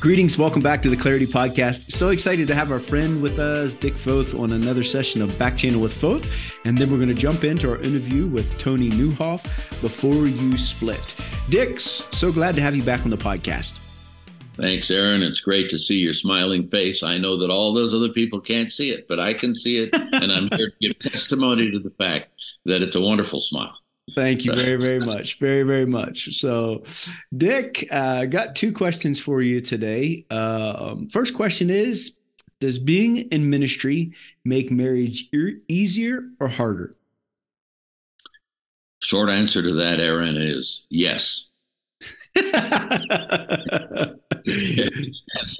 Greetings, welcome back to the Clarity Podcast. So excited to have our friend with us, Dick Foth, on another session of Back Channel with Foth. And then we're going to jump into our interview with Toni Nieuwhof before you split. Dix, so glad to have you back on the podcast. Thanks, Aaron. It's great to see your smiling face. I know that all those other people can't see it, but I can see it. and I'm here to give testimony to the fact that it's a wonderful smile. Thank you very, very much. Very, very much. So, Dick, uh, got two questions for you today. Uh, um, first question is Does being in ministry make marriage e- easier or harder? Short answer to that, Aaron, is yes. it's,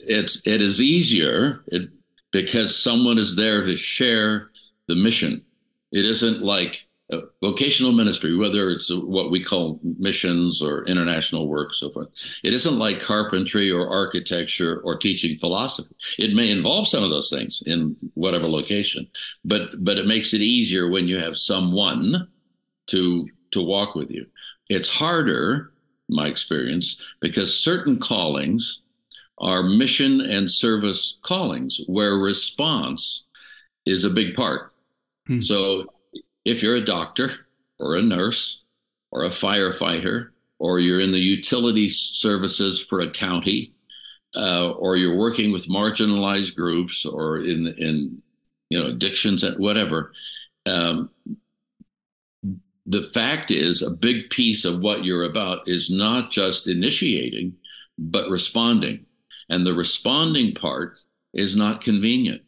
it's it is easier it, because someone is there to share the mission. It isn't like uh, vocational ministry, whether it's what we call missions or international work, so forth, it isn't like carpentry or architecture or teaching philosophy. It may involve some of those things in whatever location, but but it makes it easier when you have someone to to walk with you. It's harder, my experience, because certain callings are mission and service callings where response is a big part. Hmm. So if you're a doctor or a nurse or a firefighter or you're in the utility services for a county uh, or you're working with marginalized groups or in in you know addictions and whatever um, the fact is a big piece of what you're about is not just initiating but responding. And the responding part is not convenient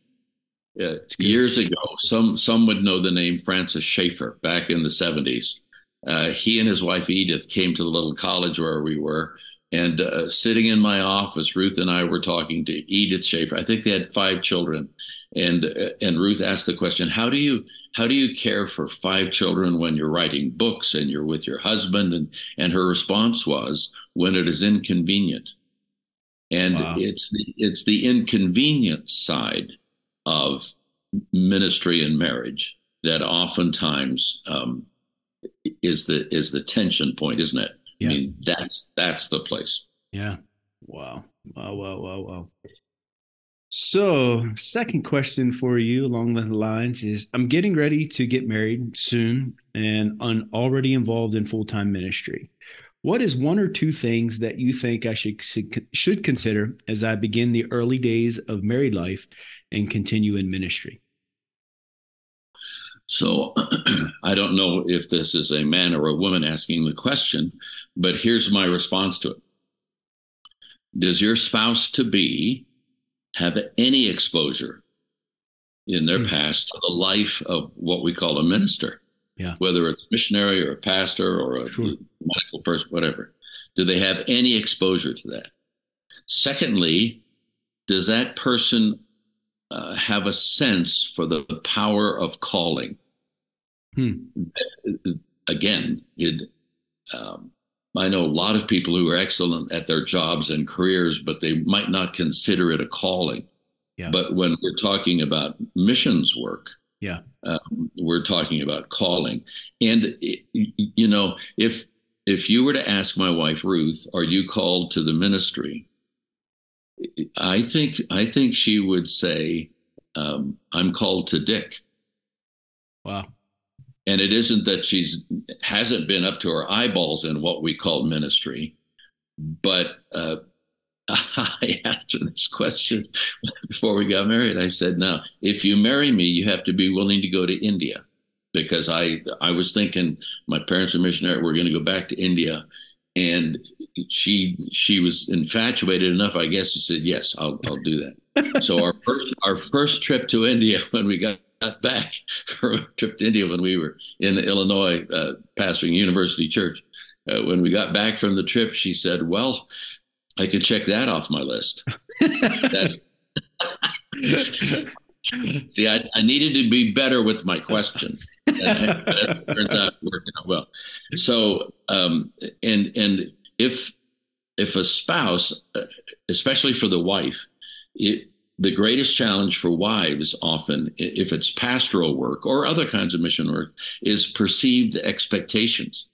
uh, years ago, some some would know the name Francis Schaeffer back in the 70s. Uh, he and his wife Edith came to the little college where we were, and uh, sitting in my office, Ruth and I were talking to Edith Schaeffer. I think they had five children, and uh, and Ruth asked the question, "How do you how do you care for five children when you're writing books and you're with your husband?" And and her response was, "When it is inconvenient." And wow. it's the it's the inconvenient side of ministry and marriage that oftentimes um, is the is the tension point, isn't it? Yeah. I mean, that's that's the place. Yeah. Wow. Wow. Wow. Wow. Wow. So, second question for you along the lines is I'm getting ready to get married soon and I'm already involved in full time ministry. What is one or two things that you think I should should consider as I begin the early days of married life and continue in ministry? So I don't know if this is a man or a woman asking the question, but here's my response to it. Does your spouse to be have any exposure in their mm-hmm. past to the life of what we call a minister? Yeah. Whether it's a missionary or a pastor or a sure. medical person, whatever. Do they have any exposure to that? Secondly, does that person uh, have a sense for the power of calling? Hmm. Again, it, um, I know a lot of people who are excellent at their jobs and careers, but they might not consider it a calling. Yeah. But when we're talking about missions work, yeah. Um, we're talking about calling. And, you know, if, if you were to ask my wife, Ruth, are you called to the ministry? I think, I think she would say, um, I'm called to Dick. Wow. And it isn't that she's hasn't been up to her eyeballs in what we call ministry, but uh, I asked her this question before we got married. I said, "Now, if you marry me, you have to be willing to go to India." Because I, I was thinking my parents are missionary. We're going to go back to India, and she, she was infatuated enough. I guess she said, "Yes, I'll, I'll do that." so our first, our first trip to India when we got back from a trip to India when we were in Illinois, uh, pastoring University Church. Uh, when we got back from the trip, she said, "Well, I could check that off my list. that, see, I, I, needed to be better with my questions. And it turns out working out well. So, um, and and if if a spouse, especially for the wife, it, the greatest challenge for wives often, if it's pastoral work or other kinds of mission work, is perceived expectations.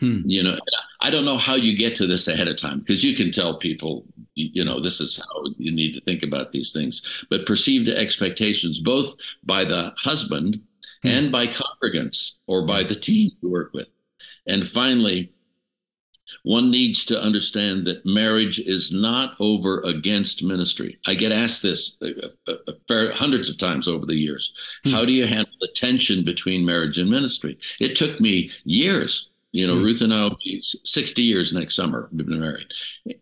Hmm. You know, I don't know how you get to this ahead of time because you can tell people, you know, this is how you need to think about these things. But perceived expectations, both by the husband hmm. and by congregants or by the team you work with. And finally, one needs to understand that marriage is not over against ministry. I get asked this hundreds of times over the years. Hmm. How do you handle the tension between marriage and ministry? It took me years. You know, hmm. Ruth and I will be 60 years next summer. We've been married.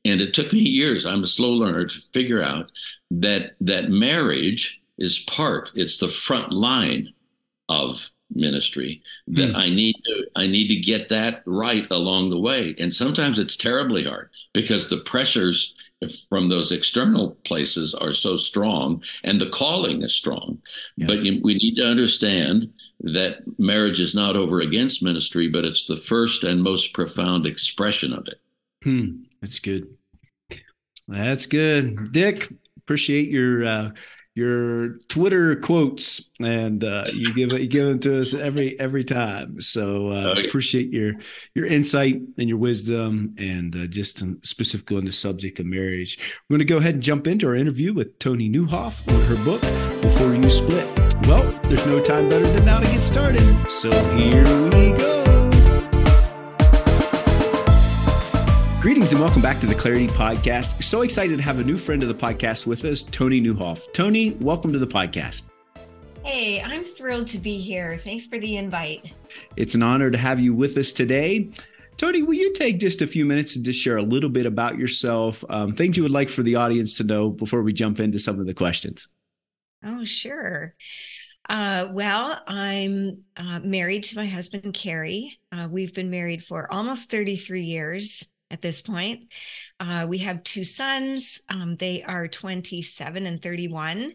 And it took me years. I'm a slow learner to figure out that that marriage is part, it's the front line of ministry that mm. I need to I need to get that right along the way. And sometimes it's terribly hard because the pressures from those external places are so strong and the calling is strong. Yeah. But you, we need to understand that marriage is not over against ministry, but it's the first and most profound expression of it. Hmm. That's good. That's good. Dick, appreciate your uh, your Twitter quotes, and uh, you give you give them to us every every time. So uh, okay. appreciate your your insight and your wisdom, and uh, just specifically on the subject of marriage. We're going to go ahead and jump into our interview with Toni Nieuwhof on her book Before You Split. Well, there's no time better than now to get started. So here we go. Greetings and welcome back to the Clarity Podcast. So excited to have a new friend of the podcast with us, Toni Nieuwhof. Toni, welcome to the podcast. Hey, I'm thrilled to be here. Thanks for the invite. It's an honor to have you with us today. Toni, will you take just a few minutes to just share a little bit about yourself, um, things you would like for the audience to know before we jump into some of the questions? Oh, sure. Uh, well, I'm uh, married to my husband, Carey. Uh, we've been married for almost 33 years at this point. Uh, we have two sons. Um, they are 27 and 31,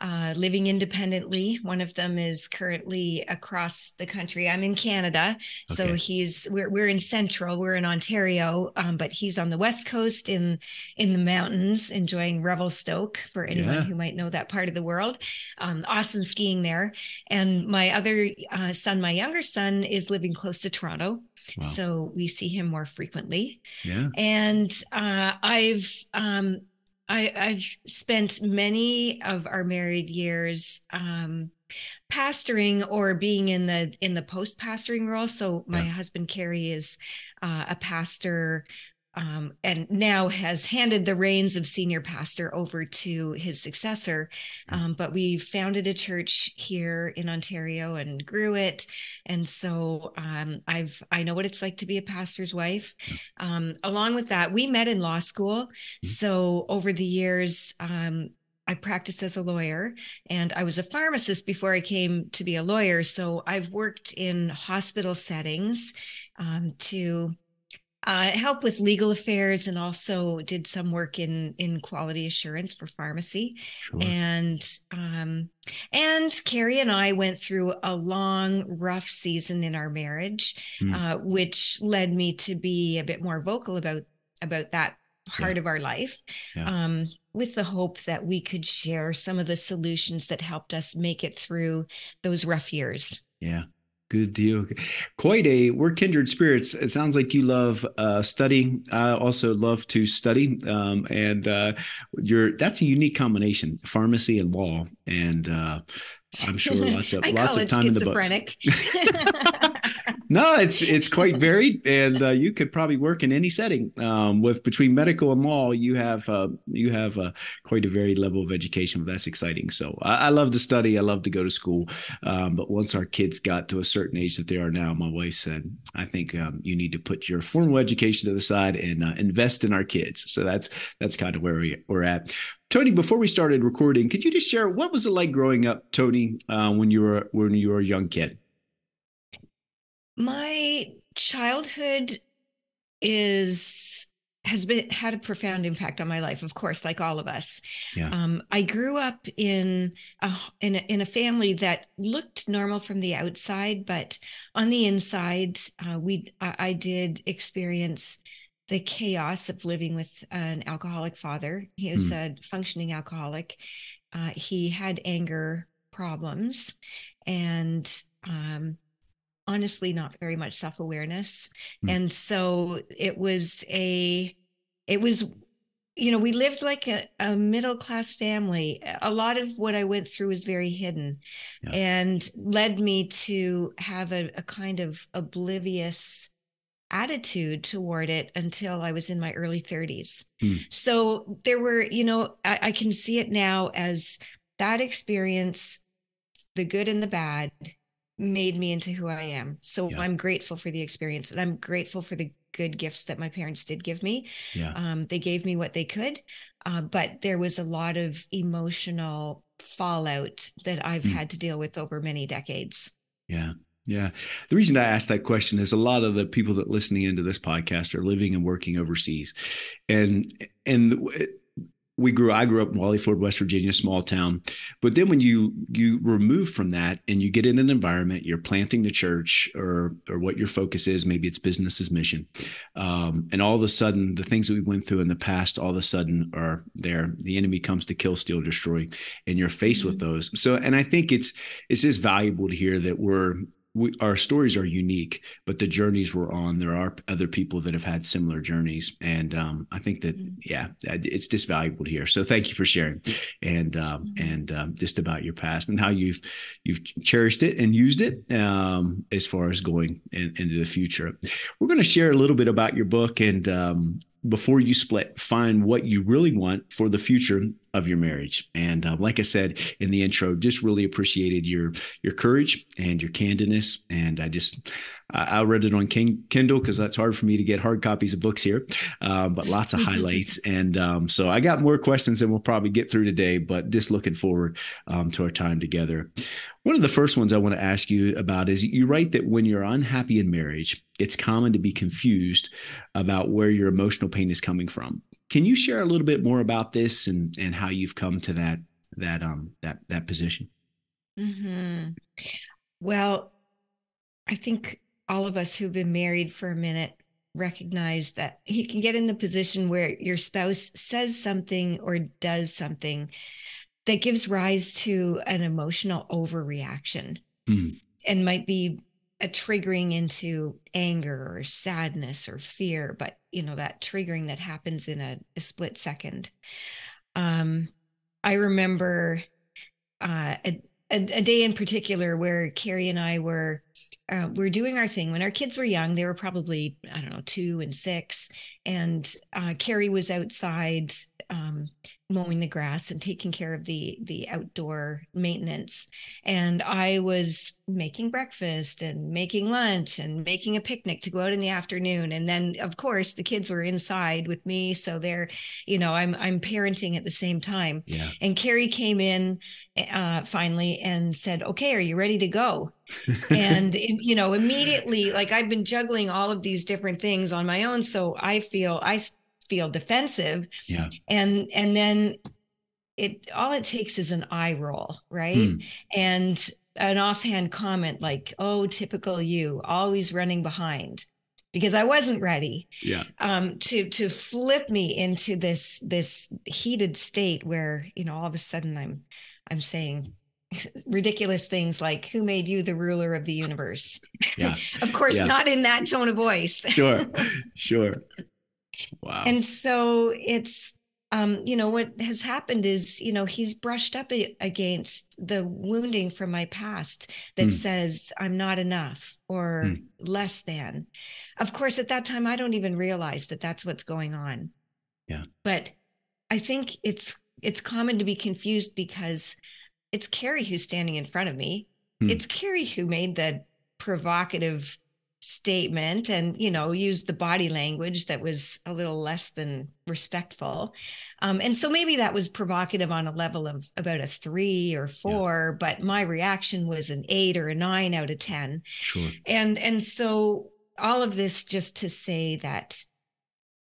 uh, living independently. One of them is currently across the country. I'm in Canada, okay. so he's we're we're in Central. We're in Ontario, um, but he's on the West Coast in in the mountains, enjoying Revelstoke. For anyone yeah. who might know that part of the world, um, awesome skiing there. And my other uh, son, my younger son, is living close to Toronto. Wow. So we see him more frequently. Yeah. And uh, I've um, I, have spent many of our married years um, pastoring or being in the in the post pastoring role. So my yeah. husband Carey is uh, a pastor um, and now has handed the reins of senior pastor over to his successor. Mm. Um, but we founded a church here in Ontario and grew it, and so um, I've I know what it's like to be a pastor's wife. Um, along with that, we met in law school, mm. so over the years. Um, I practiced as a lawyer and I was a pharmacist before I came to be a lawyer. So I've worked in hospital settings um, to uh, help with legal affairs and also did some work in in quality assurance for pharmacy sure. and um, and Carey and i went through a long rough season in our marriage mm. uh, which led me to be a bit more vocal about about that part yeah. of our life yeah. um, with the hope that we could share some of the solutions that helped us make it through those rough years yeah Good deal. Quite a we're kindred spirits. It sounds like you love uh, studying. I also love to study, um, and uh, you're that's a unique combination: pharmacy and law. And uh, I'm sure lots of lots of time in the books. no, it's it's quite varied, and uh, you could probably work in any setting. Um, with between medical and law, you have uh, you have uh, quite a varied level of education. But that's exciting. So I, I love to study. I love to go to school. Um, but once our kids got to a certain age that they are now, my wife said, "I think um, you need to put your formal education to the side and uh, invest in our kids." So that's that's kind of where we, we're at. Toni, before we started recording, could you just share what was it like growing up, Toni, uh, when you were when you were a young kid? My childhood is has been had a profound impact on my life of course like all of us yeah. um, i grew up in a, in a, in a family that looked normal from the outside but on the inside uh, we I, I, did experience the chaos of living with an alcoholic father he was mm. a functioning alcoholic uh, he had anger problems and um, honestly not very much self-awareness mm. and so it was a it was you know we lived like a, a middle class family a lot of what i went through was very hidden yeah. and led me to have a, a kind of oblivious attitude toward it until I was in my early 30s. Hmm. So there were, you know, I, I, can see it now as that experience, the good and the bad, made me into who I am. So yeah. I'm grateful for the experience and I'm grateful for the good gifts that my parents did give me. Yeah. Um, they gave me what they could, uh, but there was a lot of emotional fallout that I've hmm. had to deal with over many decades. Yeah. Yeah. The reason I asked that question is a lot of the people that listening into this podcast are living and working overseas. And and we grew I grew up in Wally Ford, West Virginia, small town. But then when you you remove from that and you get in an environment, you're planting the church or or what your focus is, maybe it's business as mission. Um, and all of a sudden the things that we went through in the past all of a sudden are there. The enemy comes to kill, steal, destroy, and you're faced mm-hmm. with those. So and I think it's it's just valuable to hear that we're we, our stories are unique, but the journeys we're on, there are other people that have had similar journeys, and um, I think that mm-hmm. yeah, it's just valuable to hear. So thank you for sharing, and um, mm-hmm. and um, just about your past and how you've you've cherished it and used it um, as far as going in, into the future. We're going to share a little bit about your book and um, before you split, find what you really want for the future of your marriage. And uh, like I said in the intro, just really appreciated your your courage and your candidness. And I just I read it on King, Kindle because that's hard for me to get hard copies of books here, um, but lots of highlights. And um, so I got more questions than we'll probably get through today, but just looking forward um, to our time together. One of the first ones I want to ask you about is you write that when you're unhappy in marriage, it's common to be confused about where your emotional pain is coming from. Can you share a little bit more about this and and how you've come to that that um that that position? Mm-hmm. Well, I think all of us who've been married for a minute recognize that you can get in the position where your spouse says something or does something that gives rise to an emotional overreaction mm. and might be a triggering into anger or sadness or fear but you know that triggering that happens in a, a split second. Um i remember uh a, a, a day in particular where Carey and i were uh, we are doing our thing. When our kids were young they were probably i don't know two and six and uh, carrie was outside um, mowing the grass and taking care of the the outdoor maintenance. And i was making breakfast and making lunch and making a picnic to go out in the afternoon. And then of course the kids were inside with me. So they're you know i'm i'm parenting at the same time. Yeah. and Carey came in uh, finally and said okay are you ready to go? And you know immediately like i've been juggling all of these different things on my own. So i feel i feel defensive yeah and and then it all it takes is an eye roll right hmm. and an offhand comment like oh typical you always running behind because I wasn't ready. Yeah. Um, to to flip me into this this heated state where you know all of a sudden I'm I'm saying ridiculous things like who made you the ruler of the universe. Yeah. of course, yeah. not in that tone of voice. sure. Sure. Wow. And so it's um, you know, what has happened is, you know, he's brushed up against the wounding from my past that mm. says I'm not enough or mm. less than. Of course, at that time, I don't even realize that that's what's going on. Yeah. But I think it's it's common to be confused because it's Carey who's standing in front of me. Mm. It's Carey who made the provocative statement and you know used the body language that was a little less than respectful. Um, and so maybe that was provocative on a level of about a three or four yeah. but my reaction was an eight or a nine out of ten. Sure. And and so all of this just to say that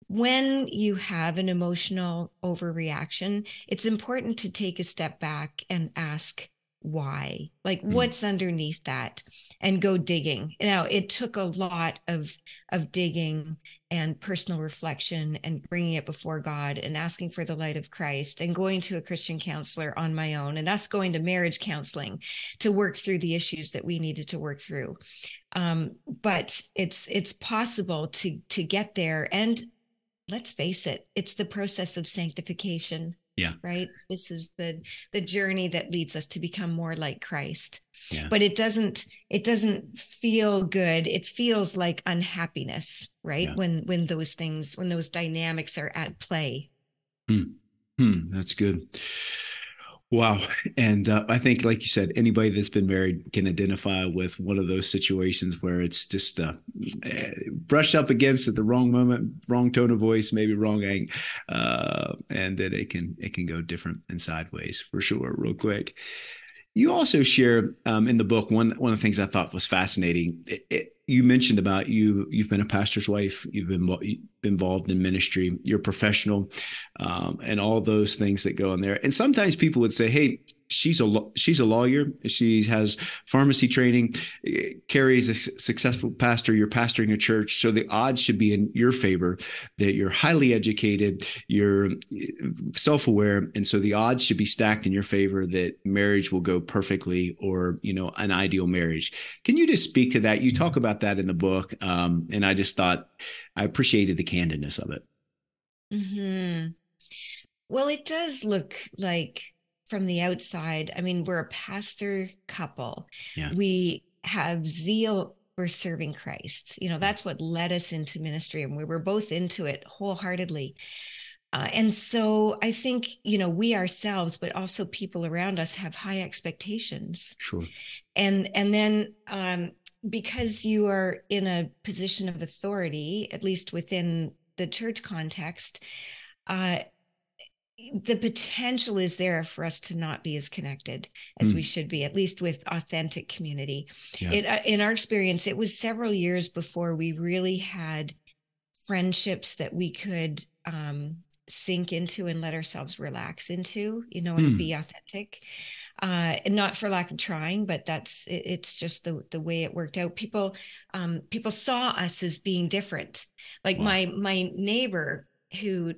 when you have an emotional overreaction it's important to take a step back and ask why? Like mm. what's underneath that? And go digging. Now it took a lot of of digging and personal reflection and bringing it before god and asking for the light of christ and going to a christian counselor on my own and us going to marriage counseling to work through the issues that we needed to work through. Um, but it's it's possible to to get there. And let's face it it's the process of sanctification yeah right this is the the journey that leads us to become more like christ yeah. but it doesn't it doesn't feel good it feels like unhappiness right yeah. when when those things when those dynamics are at play hmm. Hmm. that's good Wow. And uh, I think, like you said, anybody that's been married can identify with one of those situations where it's just uh, eh, brushed up against at the wrong moment, wrong tone of voice, maybe wrong ang, uh, and that it can it can go different and sideways for sure, real quick. You also share um, in the book one one of the things I thought was fascinating. It, it, you mentioned about you you've been a pastor's wife you've been involved in ministry you're professional um, and all those things that go in there and sometimes people would say hey she's a she's a lawyer. She has pharmacy training. Carey's a successful pastor. You're pastoring a church, so the odds should be in your favor. That you're highly educated, you're self-aware, and so the odds should be stacked in your favor that marriage will go perfectly, or you know, an ideal marriage. Can you just speak to that? You talk about that in the book, um, and I just thought I appreciated the candidness of it. Hmm. Well, it does look like from the outside, I mean, we're a pastor couple. Yeah. We have zeal for serving Christ. You know, that's what led us into ministry, and we were both into it wholeheartedly. Uh, and so I think, you know, we ourselves, but also people around us have high expectations. Sure. And and then um, because you are in a position of authority, at least within the church context, uh, the potential is there for us to not be as connected as mm. we should be at least with authentic community yeah. it, uh, in our experience it was several years before we really had friendships that we could um, sink into and let ourselves relax into you know and mm. be authentic uh, and not for lack of trying but that's it, it's just the the way it worked out people um, people saw us as being different like wow. my my neighbor who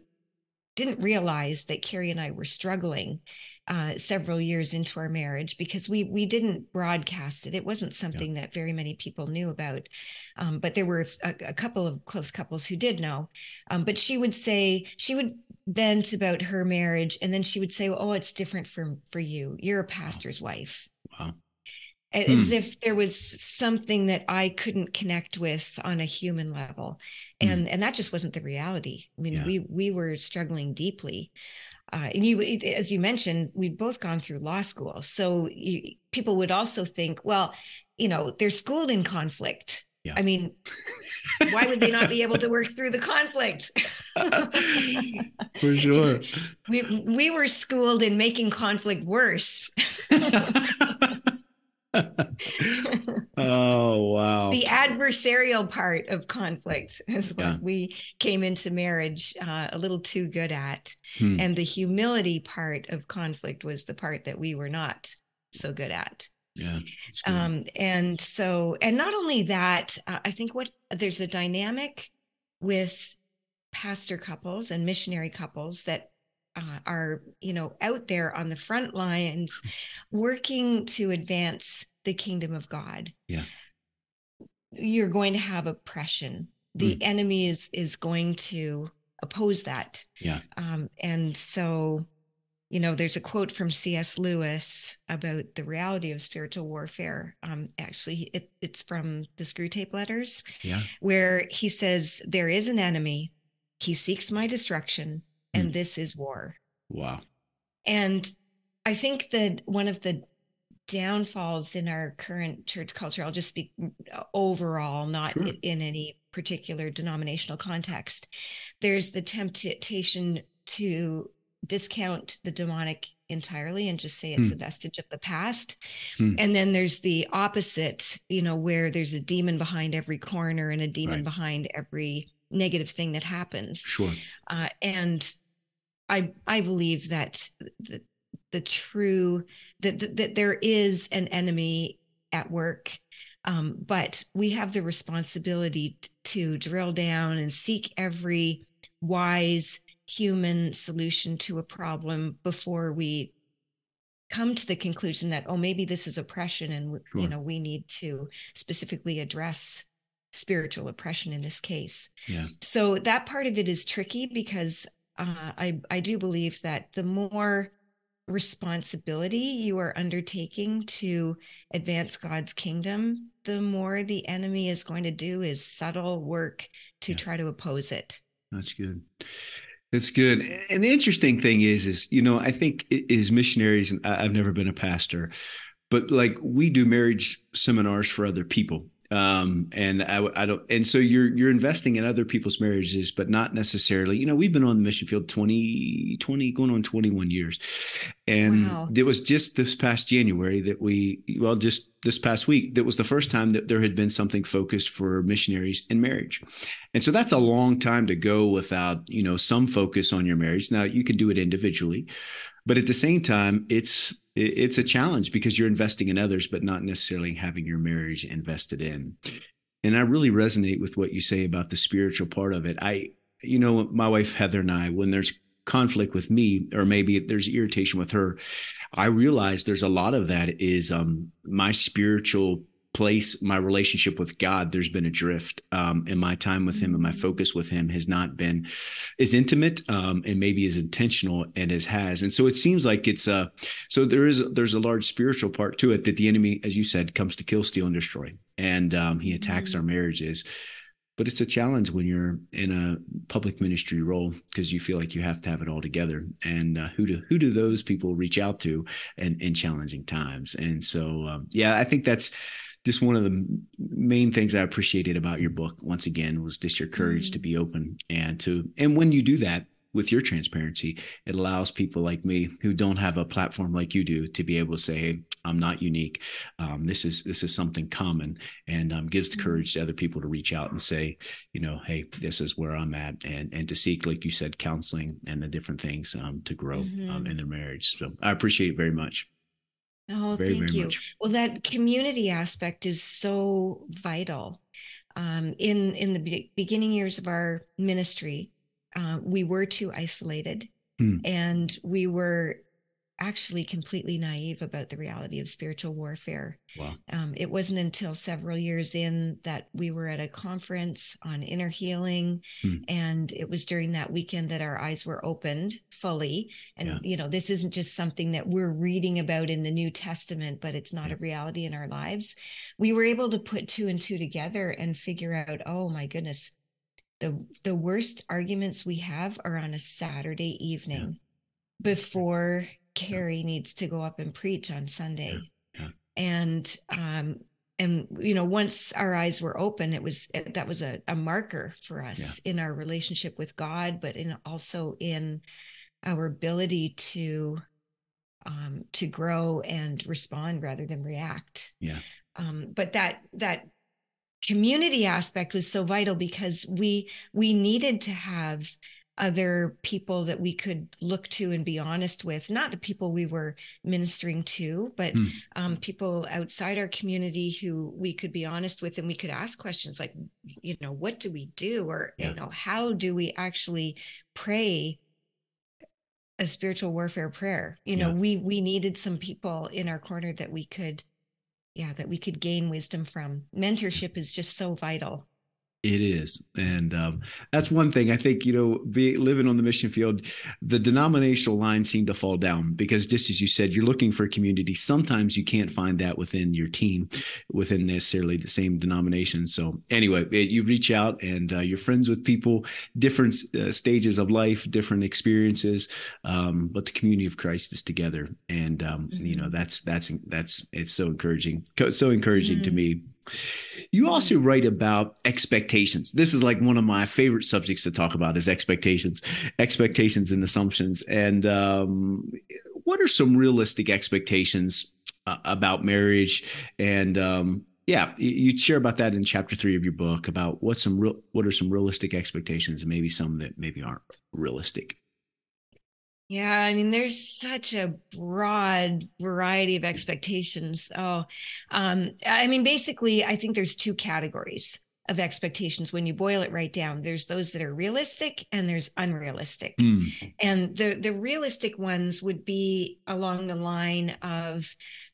didn't realize that Carey and I were struggling uh, several years into our marriage because we we didn't broadcast it. It wasn't something yeah. that very many people knew about, um, but there were a, a, couple of close couples who did know. Um, but she would say she would vent about her marriage, and then she would say, "Oh, it's different for for you. You're a pastor's wow. wife." Wow as hmm. if there was something that I couldn't connect with on a human level, hmm. and hmm. and that just wasn't the reality. I mean, yeah. we we were struggling deeply. Uh, and you, as you mentioned, we'd both gone through law school, so you, people would also think, well, you know, they're schooled in conflict. Yeah. I mean, why would they not be able to work through the conflict? For sure. We we were schooled in making conflict worse. oh wow the adversarial part of conflict is what yeah. we came into marriage uh, a little too good at hmm. and the humility part of conflict was the part that we were not so good at yeah um, and so and not only that uh, i think what there's a dynamic with pastor couples and missionary couples that uh, are you know out there on the front lines working to advance the kingdom of god. Yeah. You're going to have oppression. The mm. enemy is is going to oppose that. Yeah. Um, and so you know there's a quote from cs lewis about the reality of spiritual warfare. Um, actually it, it's from the Screwtape Letters yeah. where he says there is an enemy. He seeks my destruction and mm. this is war. Wow. And I think that one of the downfalls in our current church culture, I'll just speak overall, not sure. in any particular denominational context, there's the temptation to discount the demonic entirely and just say it's hmm. a vestige of the past. Hmm. And then there's the opposite, you know, where there's a demon behind every corner and a demon right. behind every negative thing that happens. Sure. Uh, and I I believe that the, the true that, that, that there is an enemy at work um, but we have the responsibility to drill down and seek every wise human solution to a problem before we come to the conclusion that oh maybe this is oppression and sure. you know we need to specifically address spiritual oppression in this case yeah so that part of it is tricky because uh, i i do believe that the more responsibility you are undertaking to advance God's kingdom, the more the enemy is going to do is subtle work to yeah. try to oppose it. That's good. That's good. And the interesting thing is, is you know, I think as missionaries, and I've never been a pastor, but like we do marriage seminars for other people um, and I, I don't and so you're you're investing in other people's marriages but not necessarily you know we've been on the mission field 20 20 going on 21 years. And wow. it was just this past january that we well just this past week that was the first time that there had been something focused for missionaries in marriage. And so that's a long time to go without you know some focus on your marriage. Now you can do it individually but at the same time it's it's a challenge because you're investing in others but not necessarily having your marriage invested in. And i really resonate with what you say about the spiritual part of it. I you know my wife heather and i when there's conflict with me or maybe there's irritation with her i realize there's a lot of that is um my spiritual place my relationship with god there's been a drift. Um in my time with him and my mm. focus with him has not been as intimate um and maybe as intentional and as has. And so it seems like it's uh so there is there's a large spiritual part to it that the enemy as you said comes to kill steal and destroy. And um he attacks mm-hmm. our marriages. But it's a challenge when you're in a public ministry role because you feel like you have to have it all together. And uh, who do who do those people reach out to in, in challenging times? And so um, yeah i think that's just one of the main things I appreciated about your book once again was just your courage mm-hmm. to be open and to and when you do that with your transparency, it allows people like me who don't have a platform like you do to be able to say, "Hey, I'm not unique. Um, this is this is something common," and um, gives the mm-hmm. courage to other people to reach out and say, "You know, hey, this is where I'm at," and and to seek, like you said, counseling and the different things um, to grow um, mm-hmm. in their marriage. So I appreciate it very much. Oh, very, thank very you. Much. Well, that community aspect is so vital. Um, in in the be- beginning years of our ministry, uh, we were too isolated, hmm. and we were actually completely naive about the reality of spiritual warfare. Wow. Um, it wasn't until several years in that we were at a conference on inner healing. Hmm. And it was during that weekend that our eyes were opened fully. And, yeah. you know, this isn't just something that we're reading about in the New Testament, but it's not yeah. a reality in our lives. We were able to put two and two together and figure out, oh my goodness, the, the worst arguments we have are on a Saturday evening. Yeah before Carey needs to go up and preach on Sunday. Yeah. Yeah. And um and you know once our eyes were open it was that was a, a marker for us yeah. in our relationship with god but in also in our ability to um to grow and respond rather than react yeah um but that that community aspect was so vital because we we needed to have other people that we could look to and be honest with not the people we were ministering to but mm. um, people outside our community who we could be honest with and we could ask questions like you know what do we do or yeah. you know how do we actually pray a spiritual warfare prayer you know yeah. we we needed some people in our corner that we could yeah that we could gain wisdom from mentorship is just so vital it is, and um, that's one thing I think. You know, be, living on the mission field, the denominational lines seem to fall down because, just as you said, you're looking for community. Sometimes you can't find that within your team, within necessarily the same denomination. So, anyway, it, you reach out and uh, you're friends with people, different uh, stages of life, different experiences, um, but the community of Christ is together, and um, mm-hmm. you know that's that's that's it's so encouraging, so encouraging mm-hmm. to me you also write about expectations. This is like one of my favorite subjects to talk about is expectations, expectations and assumptions. And um, what are some realistic expectations uh, about marriage? And um, yeah, you share about that in chapter three of your book about what some real, what are some realistic expectations, and maybe some that maybe aren't realistic. Yeah, I mean, there's such a broad variety of expectations. Oh, um, I mean, basically, I think there's two categories of expectations when you boil it right down. There's those that are realistic and there's unrealistic. Mm. And the the realistic ones would be along the line of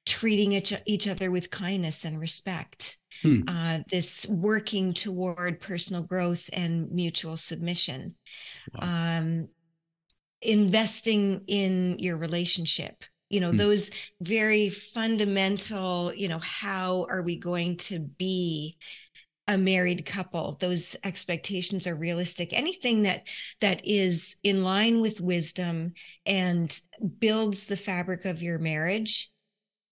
treating each, each other with kindness and respect. Hmm. Uh, this working toward personal growth and mutual submission. Wow. Um, investing in your relationship you know mm. those very fundamental you know how are we going to be a married couple those expectations are realistic anything that that is in line with wisdom and builds the fabric of your marriage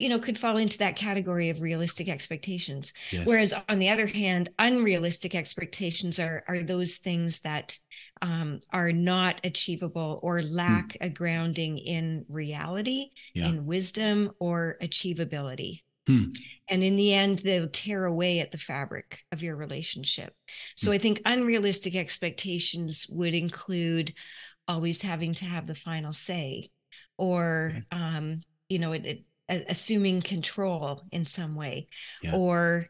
you know could fall into that category of realistic expectations yes. whereas on the other hand unrealistic expectations are are those things that um, are not achievable or hmm. lack hmm. a grounding in reality yeah. in wisdom or achievability hmm. and in the end they'll tear away at the fabric of your relationship so hmm. i think unrealistic expectations would include always having to have the final say or okay. um, you know it, it assuming control in some way yeah. or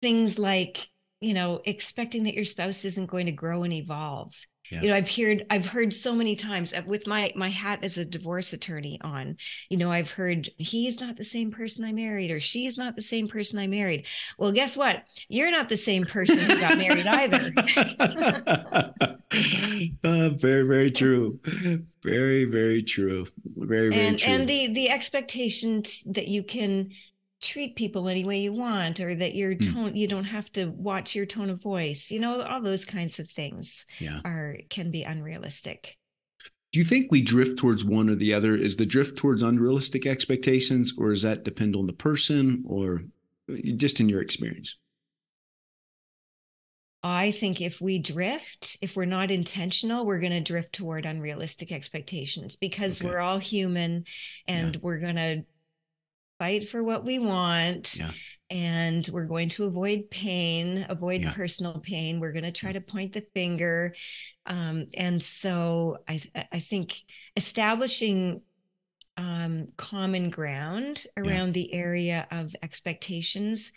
things like you know expecting that your spouse isn't going to grow and evolve yeah. you know i've heard i've heard so many times uh, with my my hat as a divorce attorney on you know i've heard he's not the same person i married or she's not the same person i married. Well guess what? You're not the same person who got married either. Uh, very very true. Very very true. Very very and true. and the the expectation that you can treat people any way you want or that your hmm. tone you don't have to watch your tone of voice you know all those kinds of things yeah. are can be unrealistic do you think we drift towards one or the other is the drift towards unrealistic expectations or does that depend on the person or uh, just in your experience I think if we drift, if we're not intentional, we're going to drift toward unrealistic expectations because okay. we're all human and yeah. we're going to fight for what we want yeah. and we're going to avoid pain avoid yeah. personal pain we're going to try to point the finger um, and so i i think establishing um, common ground around yeah. the area of expectations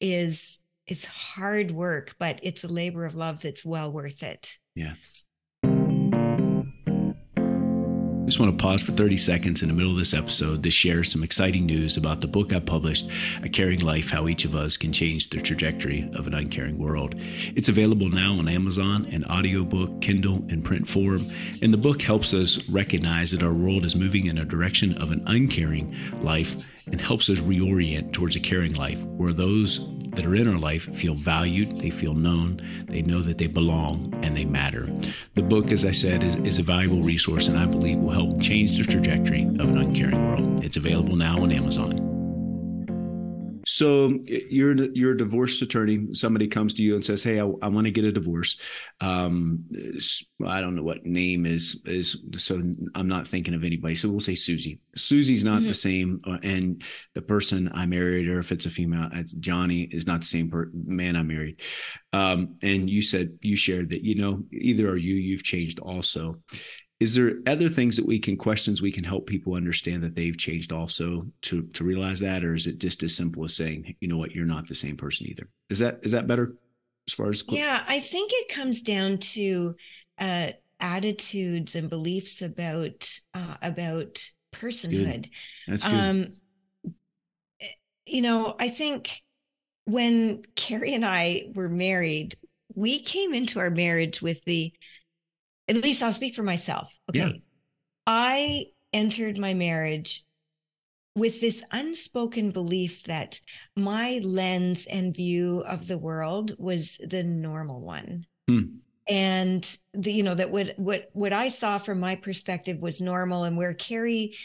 is is hard work but it's a labor of love that's well worth it yeah just want to pause for 30 seconds in the middle of this episode to share some exciting news about the book I published, A Caring Life How Each of Us Can Change the Trajectory of an Uncaring World. It's available now on Amazon in audiobook, Kindle, and print form. And the book helps us recognize that our world is moving in a direction of an uncaring life and helps us reorient towards a caring life where those that are in our life feel valued, they feel known, they know that they belong, and they matter. The book, as I said, is, is a valuable resource and I believe will help change the trajectory of an uncaring world. It's available now on Amazon. So you're you're a divorce attorney. Somebody comes to you and says, "Hey, I, I want to get a divorce." Um, I don't know what name is is so I'm not thinking of anybody. So we'll say Susie. Susie's not mm-hmm. the same, uh, and the person I married, or if it's a female, it's Johnny is not the same per- man I married. Um, and you said you shared that you know either are you you've changed also is there other things that we can questions we can help people understand that they've changed also to to realize that? Or is it just as simple as saying you know what? You're not the same person either. Is that is that better as far as yeah i think it comes down to uh attitudes and beliefs about uh about personhood. Good. that's good. um you know i think when Carey and i were married we came into our marriage with the at least I'll speak for myself. Okay. Yeah. I entered my marriage with this unspoken belief that my lens and view of the world was the normal one. Hmm. And the, you know, that what what what I saw from my perspective was normal and where Carey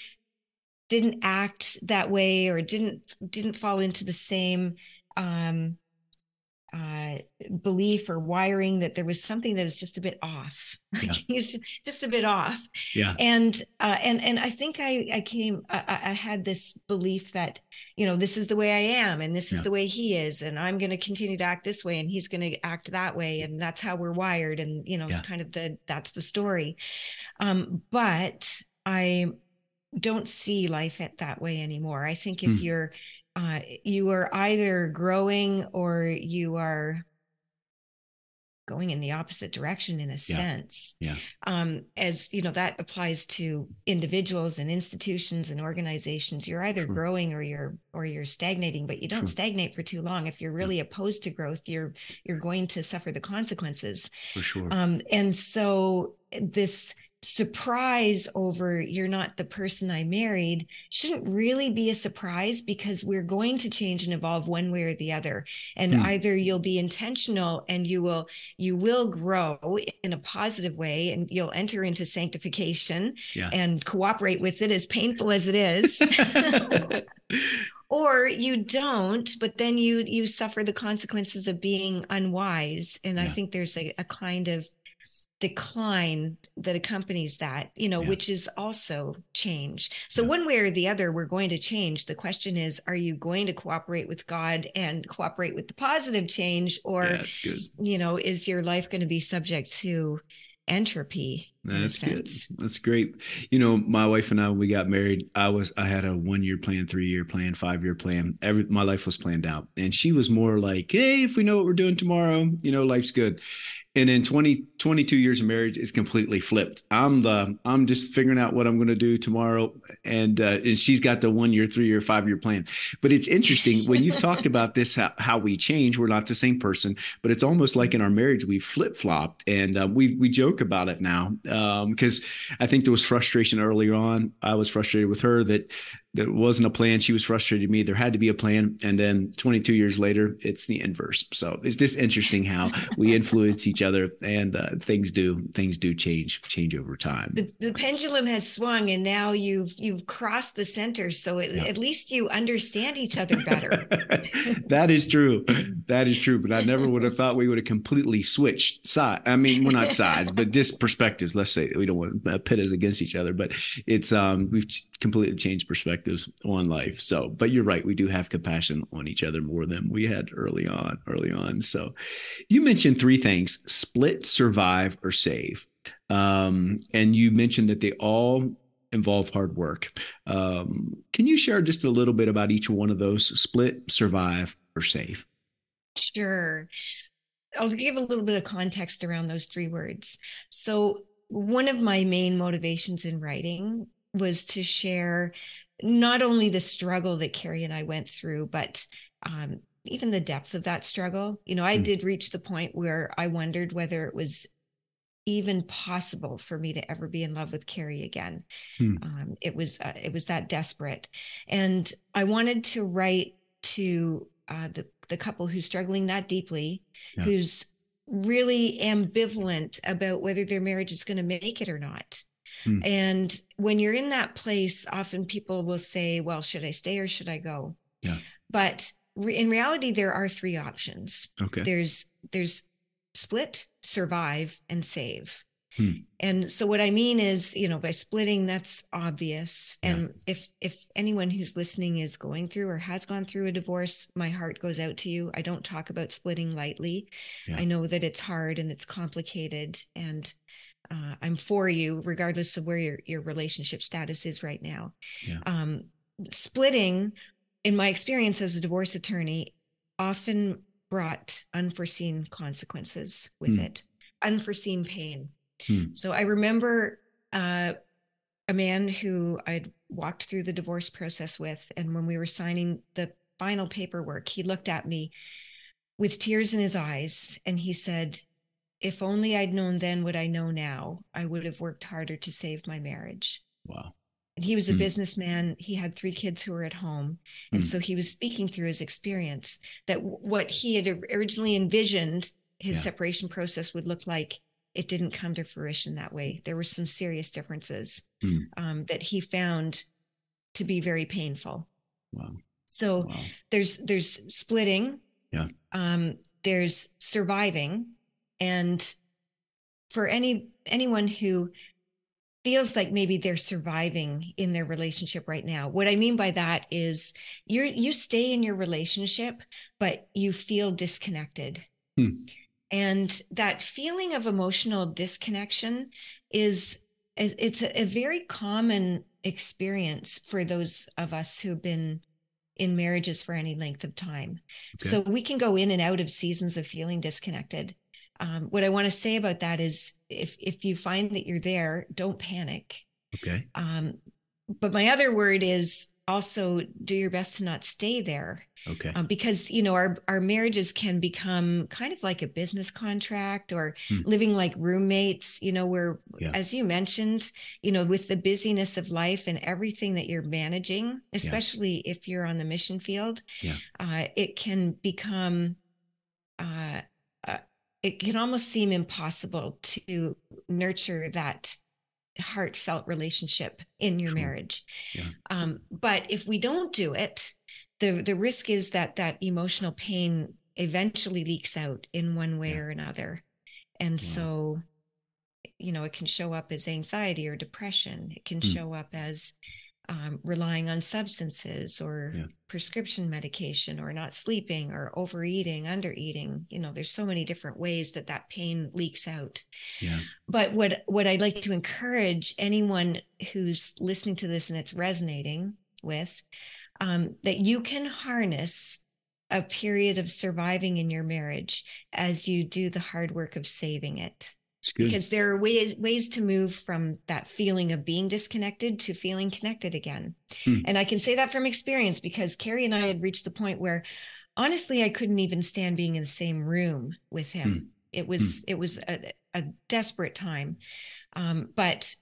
didn't act that way or didn't didn't fall into the same um uh, belief or wiring that there was something that was just a bit off. Yeah. just a bit off. Yeah. And uh, and and I think I I came I, I, had this belief that you know this is the way I am and this is yeah. the way he is and I'm going to continue to act this way and he's going to act that way and that's how we're wired and you know yeah. it's kind of the that's the story. Um, but I don't see life at that way anymore. I think if hmm. you're uh, you are either growing or you are going in the opposite direction in a yeah. sense. Yeah. Um, as you know, that applies to individuals and institutions and organizations. You're either sure. growing or you're or you're stagnating, but you don't sure. stagnate for too long. If you're really yeah. opposed to growth, you're you're going to suffer the consequences. For sure. Um, and so this surprise over you're not the person I married shouldn't really be a surprise because we're going to change and evolve one way or the other. And hmm. either you'll be intentional and you will you will grow in a positive way and you'll enter into sanctification yeah. and cooperate with it as painful as it is. or you don't but then you you suffer the consequences of being unwise and yeah. i think there's a, a kind of decline that accompanies that you know yeah. which is also change. So yeah. one way or the other we're going to change. The question is are you going to cooperate with god and cooperate with the positive change? Or yeah, you know is your life going to be subject to entropy that's good. that's great. You know my wife and i we got married i was i had a one year plan three year plan five year plan. Every my life was planned out. And she was more like hey if we know what we're doing tomorrow you know life's good. And in 20 22 years of marriage is completely flipped. I'm the i'm just figuring out what i'm going to do tomorrow and uh, and she's got the one year three year five year plan. But it's interesting when you've talked about this how, how we change we're not the same person but it's almost like in our marriage we flip-flopped and uh, we we joke about it now because um, i think there was frustration earlier on. I was frustrated with her that there wasn't a plan. She was frustrated me. There had to be a plan. And then 22 years later, it's the inverse. So it's just interesting how we influence each other and uh, things do things do change change over time. The, the, pendulum has swung and now you've you've crossed the center. So it, yeah. at least you understand each other better. that is true. That is true. But I never would have thought we would have completely switched side. I mean, we're not sides, but just perspectives. Let's say we don't want to pit us against each other, but it's um we've completely changed perspectives on life. So, but you're right, we do have compassion on each other more than we had early on. Early on. So, you mentioned three things: split, survive, or save. Um, and you mentioned that they all involve hard work. Um, can you share just a little bit about each one of those: split, survive, or save? Sure. I'll give a little bit of context around those three words. So, one of my main motivations in writing was to share not only the struggle that Carey and I went through, but um, even the depth of that struggle. You know, I mm. did reach the point where I wondered whether it was even possible for me to ever be in love with Carey again. Mm. Um, it was uh, it was that desperate, and I wanted to write to uh, the the couple who's struggling that deeply, yeah. who's really ambivalent about whether their marriage is going to make it or not. Hmm. And when you're in that place, often people will say, well, should I stay or should I go? Yeah. But re- in reality, there are three options. Okay. There's, there's split, survive, and save. Hmm. And so what I mean is, you know, by splitting, that's obvious. Yeah. And if if anyone who's listening is going through or has gone through a divorce, my heart goes out to you. I don't talk about splitting lightly. Yeah. I know that it's hard and it's complicated and uh, I'm for you, regardless of where your your relationship status is right now. Yeah. Um, splitting, in my experience as a divorce attorney, often brought unforeseen consequences with mm. it, unforeseen pain. Mm. So I remember uh, a man who I'd walked through the divorce process with, and when we were signing the final paperwork, he looked at me with tears in his eyes and he said, if only I'd known then what I know now, I would have worked harder to save my marriage. Wow. And he was a mm. businessman. He had three kids who were at home. And mm. so he was speaking through his experience that what he had originally envisioned his yeah. separation process would look like, it didn't come to fruition that way. There were some serious differences mm. um, that he found to be very painful. Wow. So wow. there's there's splitting. Yeah. Um, there's surviving and for any anyone who feels like maybe they're surviving in their relationship right now what i mean by that is you you stay in your relationship but you feel disconnected hmm. and that feeling of emotional disconnection is it's a, a very common experience for those of us who've been in marriages for any length of time. Okay. So we can go in and out of seasons of feeling disconnected. Um, what I want to say about that is if if you find that you're there, don't panic. Okay. Um, but my other word is also do your best to not stay there. Okay. Um, because you know our our marriages can become kind of like a business contract or hmm. living like roommates. You know, where yeah. as you mentioned, you know, with the busyness of life and everything that you're managing, especially yeah. if you're on the mission field, yeah. uh, it can become. Uh, uh, it can almost seem impossible to nurture that heartfelt relationship in your marriage. Yeah. Um, but if we don't do it, the the risk is that that emotional pain eventually leaks out in one way yeah. or another, and wow. so you know it can show up as anxiety or depression. It can mm. show up as um, relying on substances or yeah. prescription medication or not sleeping or overeating undereating you know there's so many different ways that that pain leaks out. Yeah. But what what i'd like to encourage anyone who's listening to this and it's resonating with um, that you can harness a period of surviving in your marriage as you do the hard work of saving it because there are ways ways to move from that feeling of being disconnected to feeling connected again. Hmm. And I can say that from experience because Carey and I had reached the point where honestly I couldn't even stand being in the same room with him. Hmm. It was hmm. it was a, a desperate time. Um, but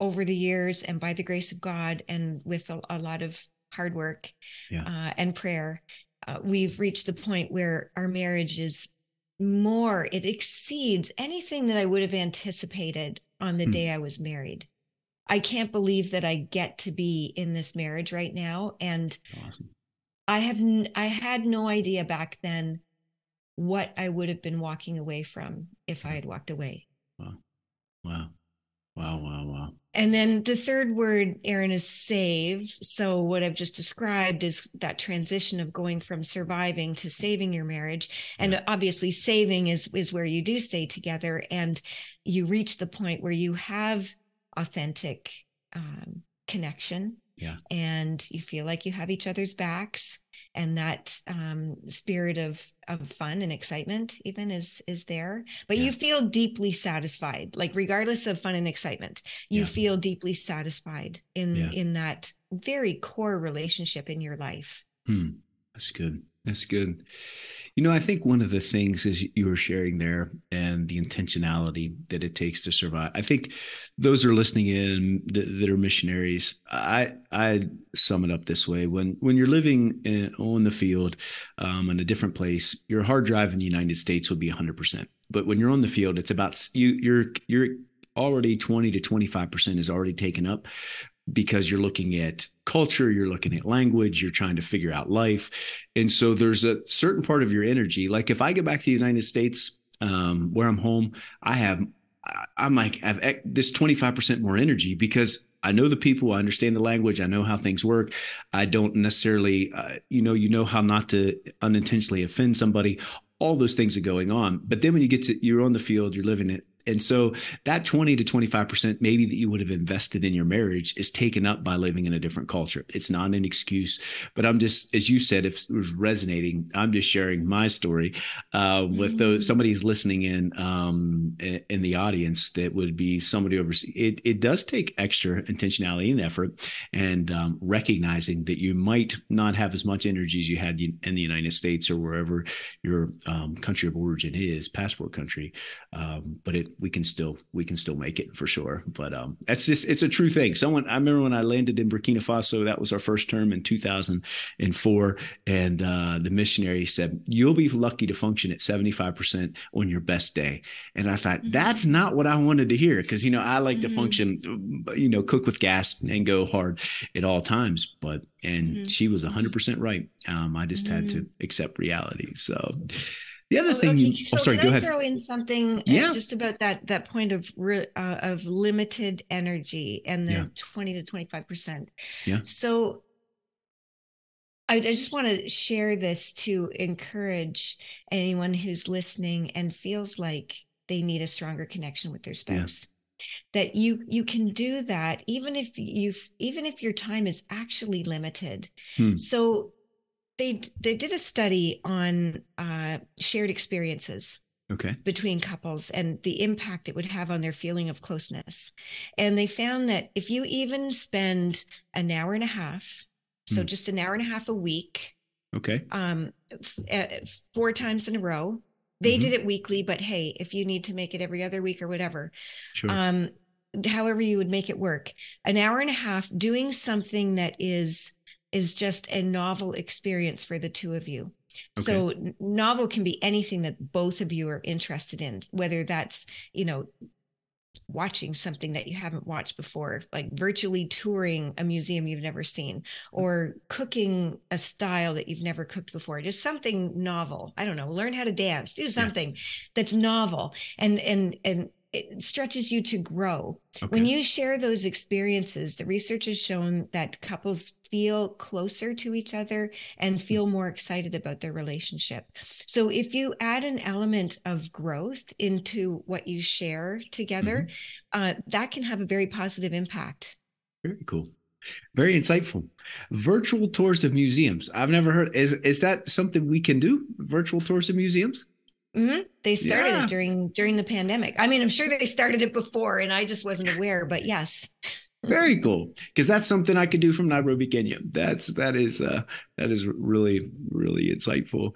over the years and by the grace of God and with a, a lot of hard work yeah. uh, and prayer, uh, we've reached the point where our marriage is more, it exceeds anything that I would have anticipated on the hmm. day I was married. I can't believe that I get to be in this marriage right now. And awesome. I have, n- I had no idea back then what I would have been walking away from if I had walked away. Wow. Wow. Wow. Wow. Wow. And then the third word, Aaron, is save. So, what I've just described is that transition of going from surviving to saving your marriage. And yeah. obviously, saving is, is where you do stay together and you reach the point where you have authentic um, connection. Yeah. And you feel like you have each other's backs and that um, spirit of of fun and excitement even is is there but yeah. you feel deeply satisfied like regardless of fun and excitement you yeah. feel deeply satisfied in yeah. in that very core relationship in your life hmm. that's good that's good you know, I think one of the things is you were sharing there and the intentionality that it takes to survive. I think those are listening in that, that are missionaries. I I sum it up this way: when when you're living in, on the field um, in a different place, your hard drive in the United States will be 100 percent. But when you're on the field, it's about you. You're you're already 20 to 25 percent is already taken up because you're looking at culture, you're looking at language, you're trying to figure out life. And so there's a certain part of your energy. Like if I get back to the United States, um, where I'm home, I have, I'm like, I have this 25% more energy because I know the people, I understand the language, I know how things work. I don't necessarily, uh, you know, you know how not to unintentionally offend somebody. All those things are going on. But then when you get to, you're on the field, you're living it, and so that 20 to 25% maybe that you would have invested in your marriage is taken up by living in a different culture. It's not an excuse, but I'm just, as you said, if it was resonating, I'm just sharing my story uh, with those, mm-hmm. somebody's listening in um, in the audience that would be somebody overseas. It, it does take extra intentionality and effort and um, recognizing that you might not have as much energy as you had in the United States or wherever your um, country of origin is, passport country. Um, but it we can still we can still make it for sure. But um, that's just it's a true thing. Someone I remember when I landed in Burkina Faso, that was our first term in 2004, and uh, the missionary said, "You'll be lucky to function at 75 percent on your best day." And I thought mm-hmm. that's not what I wanted to hear because you know I like mm-hmm. to function, you know, cook with gas and go hard at all times. But and mm-hmm. she was 100 percent right. Um, I just had to mm-hmm. accept reality. So. The other oh, thing, okay. you, so oh, sorry, go I ahead. Throw in something, uh, yeah. Just about that that point of uh, of limited energy and the yeah. twenty to twenty five percent. Yeah. So, I, I just want to share this to encourage anyone who's listening and feels like they need a stronger connection with their spouse. that you you can do that even if you even if your time is actually limited hmm. so they they did a study on uh, shared experiences okay between couples and the impact it would have on their feeling of closeness and they found that if you even spend an hour and a half so hmm. just an hour and a half a week okay um f- uh, four times in a row they mm-hmm. did it weekly but hey if you need to make it every other week or whatever sure. um however you would make it work an hour and a half doing something that is is just a novel experience for the two of you Okay. So novel can be anything that both of you are interested in, whether that's, you know, watching something that you haven't watched before, like virtually touring a museum you've never seen, mm-hmm. or cooking a style that you've never cooked before, just something novel. I don't know, learn how to dance, do something yeah. that's novel and and and it stretches you to grow. Okay. When you share those experiences, the research has shown that couples feel closer to each other and feel more excited about their relationship. So if you add an element of growth into what you share together, mm-hmm. uh, that can have a very positive impact. Very cool. Very insightful. Virtual tours of museums. I've never heard. Is is that something we can do? Virtual tours of museums? Mm-hmm. They started yeah. it during during the pandemic. I mean, I'm sure they started it before, and I just wasn't aware. But yes, very cool because that's something I could do from Nairobi, Kenya. That's that is uh, that is really really insightful.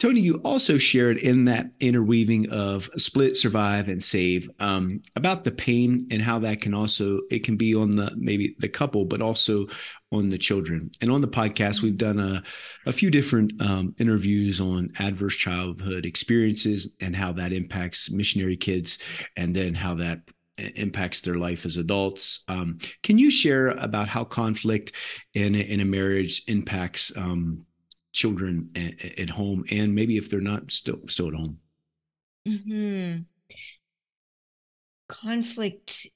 Toni, you also shared in that interweaving of split, survive, and save um, about the pain and how that can also it can be on the maybe the couple, but also on the children. And on the podcast, we've done a, a few different um, interviews on adverse childhood experiences and how that impacts missionary kids, and then how that impacts their life as adults. Um, can you share about how conflict in in a marriage impacts um, children at, at home and maybe if they're not still still at home mm-hmm. conflict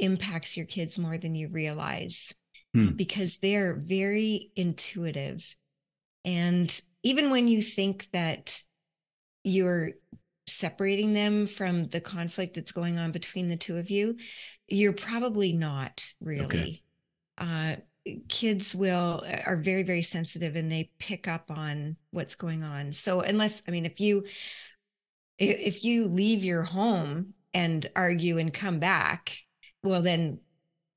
impacts your kids more than you realize hmm. because they're very intuitive and even when you think that you're separating them from the conflict that's going on between the two of you you're probably not really. Okay. uh, kids will are very very sensitive and they pick up on what's going on. So unless i mean if you if you leave your home and argue and come back well then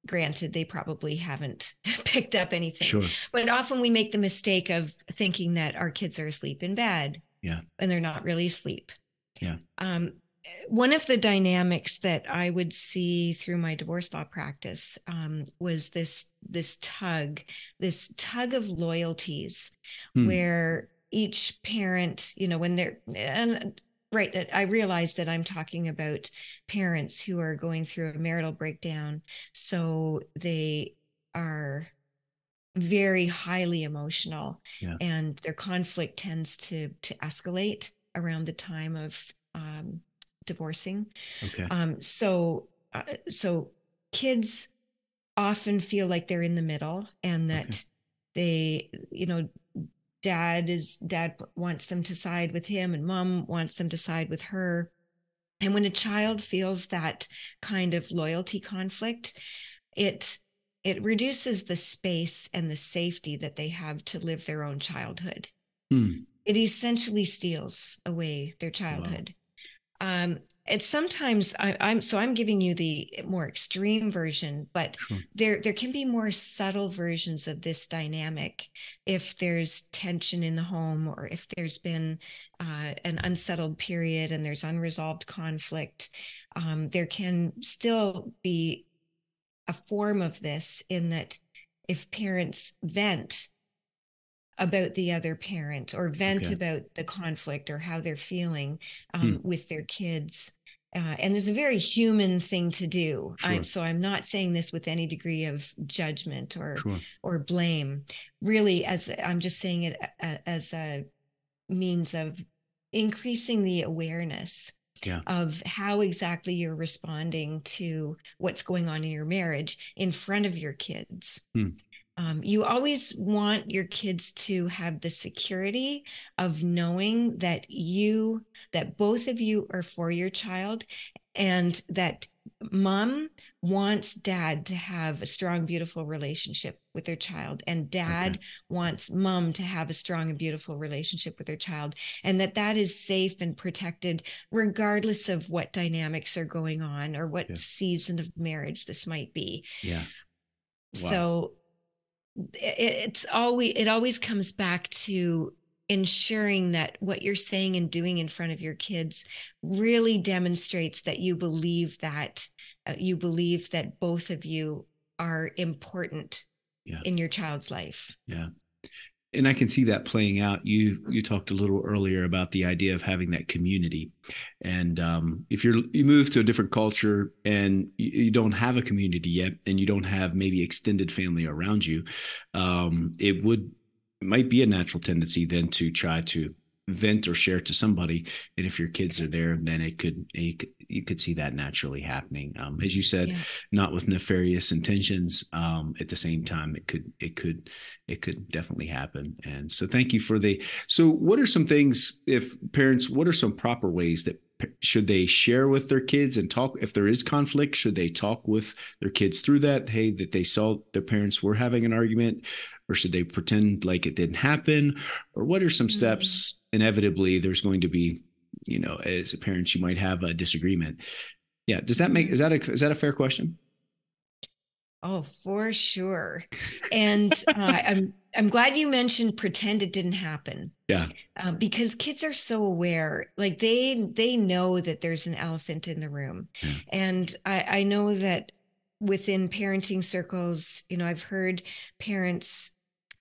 granted they probably haven't picked up anything. Sure. but often we make the mistake of thinking that our kids are asleep in bed yeah. and they're not really asleep yeah um one of the dynamics that I would see through my divorce law practice um, was this this tug, this tug of loyalties, hmm. where each parent, you know, when they're and right, I realize that I'm talking about parents who are going through a marital breakdown, so they are very highly emotional, yeah. and their conflict tends to to escalate around the time of um, divorcing. Okay. Um, so, uh, so kids often feel like they're in the middle and that okay. they, you know, dad is dad wants them to side with him and mom wants them to side with her. And when a child feels that kind of loyalty conflict, it it reduces the space and the safety that they have to live their own childhood. Hmm. It essentially steals away their childhood. Um, it's sometimes I, am so I'm giving you the more extreme version, but sure. there there can be more subtle versions of this dynamic if there's tension in the home or if there's been uh, an unsettled period and there's unresolved conflict. Um, there can still be a form of this in that if parents vent about the other parent or vent okay. about the conflict or how they're feeling um, hmm. with their kids. Uh, and it's a very human thing to do. Sure. I'm, so I'm not saying this with any degree of judgment or sure. or blame. Really, as I'm just saying it uh, as a means of increasing the awareness yeah. of how exactly you're responding to what's going on in your marriage in front of your kids. Hmm. Um, you always want your kids to have the security of knowing that you, that both of you are for your child and that mom wants dad to have a strong beautiful relationship with their child and dad okay. wants mom to have a strong and beautiful relationship with their child and that that is safe and protected regardless of what dynamics are going on or what yeah. season of marriage this might be yeah wow. so it's always it always comes back to ensuring that what you're saying and doing in front of your kids really demonstrates that you believe that uh, you believe that both of you are important yeah. in your child's life yeah and i can see that playing out. You you talked a little earlier about the idea of having that community. And um, if you're you move to a different culture and you, you, don't have a community yet and you don't have maybe extended family around you um, it would it might be a natural tendency then to try to vent or share to somebody. And if your kids are there then it could you could see that naturally happening um, as you said yeah. not with nefarious intentions um, at the same time it could it could it could definitely happen and so thank you for the so what are some things if parents what are some proper ways that should they share with their kids and talk if there is conflict should they talk with their kids through that hey that they saw their parents were having an argument or should they pretend like it didn't happen or what are some mm-hmm. steps inevitably there's going to be you know as parents you might have a disagreement. Yeah does that make is that a is that a fair question? Oh for sure. And uh, i'm i'm glad you mentioned pretend it didn't happen. Yeah. Uh, because kids are so aware like they they know that there's an elephant in the room. Yeah. and i i know that within parenting circles you know i've heard parents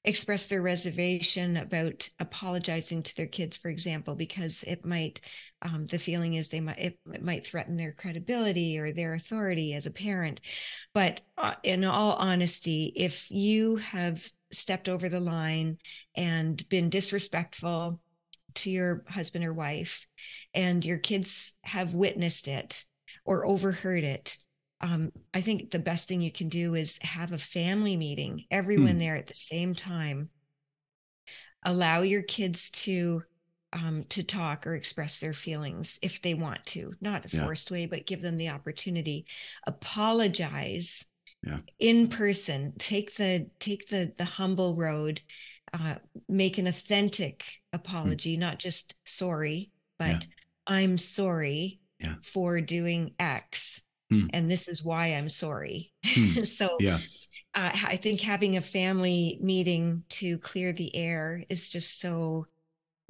express their reservation about apologizing to their kids for example because it might um, the feeling is they might it, it, might threaten their credibility or their authority as a parent. But uh, in all honesty if you have stepped over the line and been disrespectful to your husband or wife and your kids have witnessed it or overheard it um, I think the best thing you can do is have a family meeting, everyone mm. there at the same time. Allow your kids to um, to talk or express their feelings if they want to, not a forced yeah. way, but give them the opportunity. Apologize yeah. in person. Take the take the the humble road. Uh, make an authentic hmm. apology, mm. not just sorry, but yeah. I'm sorry for doing X Hmm. And this is why I'm sorry. Hmm. so, yeah. Uh, I think having a family meeting to clear the air is just so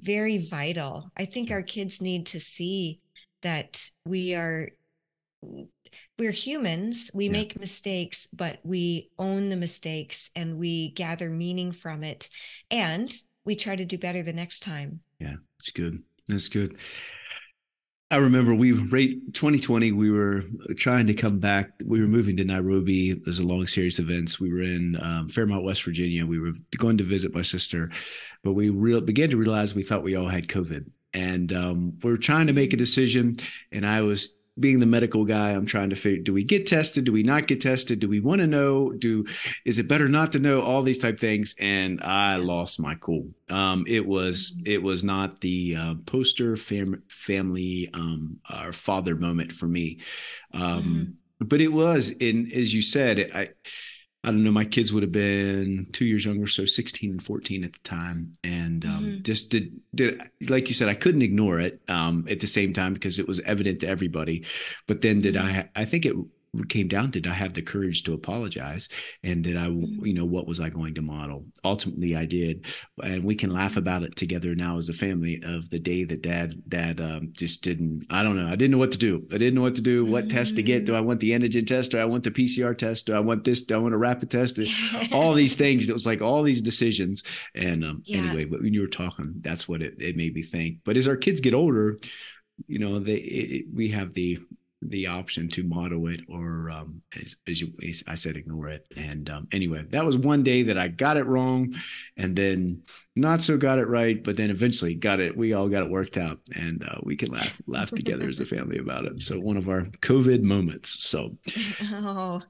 very vital. I think our kids need to see that we are we're humans we yeah. make mistakes but we own the mistakes and we gather meaning from it and we try to do better the next time yeah it's good that's good I remember we rate 2020. We were trying to come back. We were moving to Nairobi. There's a long series of events. We were in um, Fairmont, West Virginia. We were going to visit my sister, but we real, began to realize we thought we all had COVID, and um, we were trying to make a decision. And I was being the medical guy, I'm trying to figure: do we get tested? Do we not get tested? Do we want to know? Do is it better not to know? All these type things, and I lost my cool. Um, it was mm-hmm. it was not the uh, poster fam- family um, or father moment for me, um, mm-hmm. but it was. And as you said, I I don't know, my kids would have been two years younger, so 16 and 14 at the time. And um, mm-hmm. just did, did, like you said, I couldn't ignore it um, at the same time because it was evident to everybody. But then did mm-hmm. I, I think it came down did i have the courage to apologize? And did i mm-hmm. you know what was i going to model? Ultimately i did. And we can laugh about it together now as a family of the day that dad dad um, just didn't i don't know. I didn't know what to do. I didn't know what to do. What mm-hmm. test to get? Do i want the antigen test? Do i want the pcr test? Do i want this? Do i want a rapid test? All these things. It was like all these decisions. And um, yeah. anyway but when you were talking that's what it, it made me think. But as our kids get older you know they it, we have the the option to model it or um, as, as, you I said ignore it and um, anyway that was one day that I got it wrong and then not so got it right, but then eventually got it. We all got it worked out, and uh, we can laugh laugh together as a family about it. So one of our COVID moments. So, oh,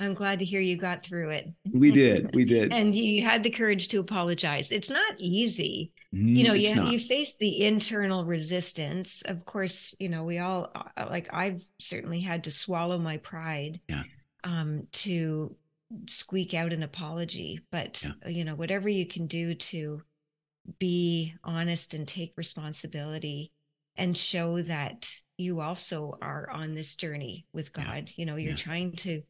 I'm glad to hear you got through it. We did, we did, and you had the courage to apologize. It's not easy. You know, you not. you face the internal resistance. Of course, you know we all uh, like. I've certainly had to swallow my pride. Yeah. Um, to squeak out an apology but yeah. you know whatever you can do to be honest and take responsibility and show that you also are on this journey with God. Yeah. You know, you're yeah. trying to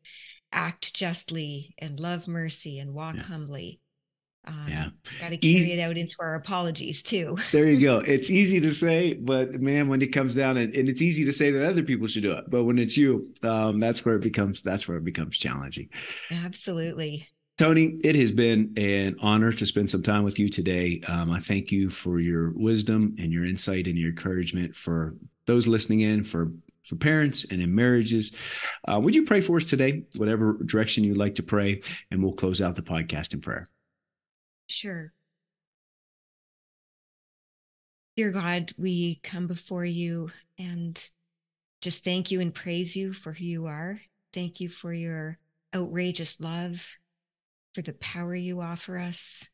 act justly and love mercy and walk yeah. humbly. Um, yeah. Got to carry easy. it out into our apologies too. there you go. It's easy to say, but man, when it comes down and, and, it's easy to say that other people should do it, but when it's you, um, that's where it becomes, that's where it becomes challenging. Absolutely. Toni, it has been an honor to spend some time with you today. Um, I thank you for your wisdom and your insight and your encouragement for those listening in, for for parents and in marriages. Uh, would you pray for us today, whatever direction you'd like to pray, and we'll close out the podcast in prayer. Sure. Dear God, we come before you and just thank you and praise you for who you are. Thank you for your outrageous love, for the power you offer us.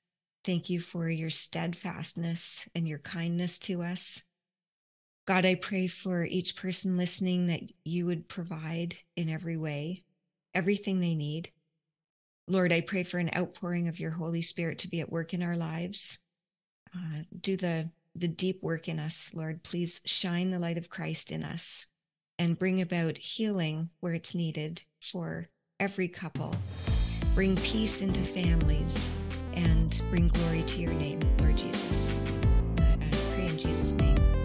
Thank you for your steadfastness and your kindness to us. God, I pray for each person listening that you would provide in every way everything they need. Lord, I pray for an outpouring of your Holy Spirit to be at work in our lives. Uh, do the the deep work in us, Lord. Please shine the light of Christ in us and bring about healing where it's needed for every couple. Bring peace into families and bring glory to your name, Lord Jesus. I pray in Jesus' name.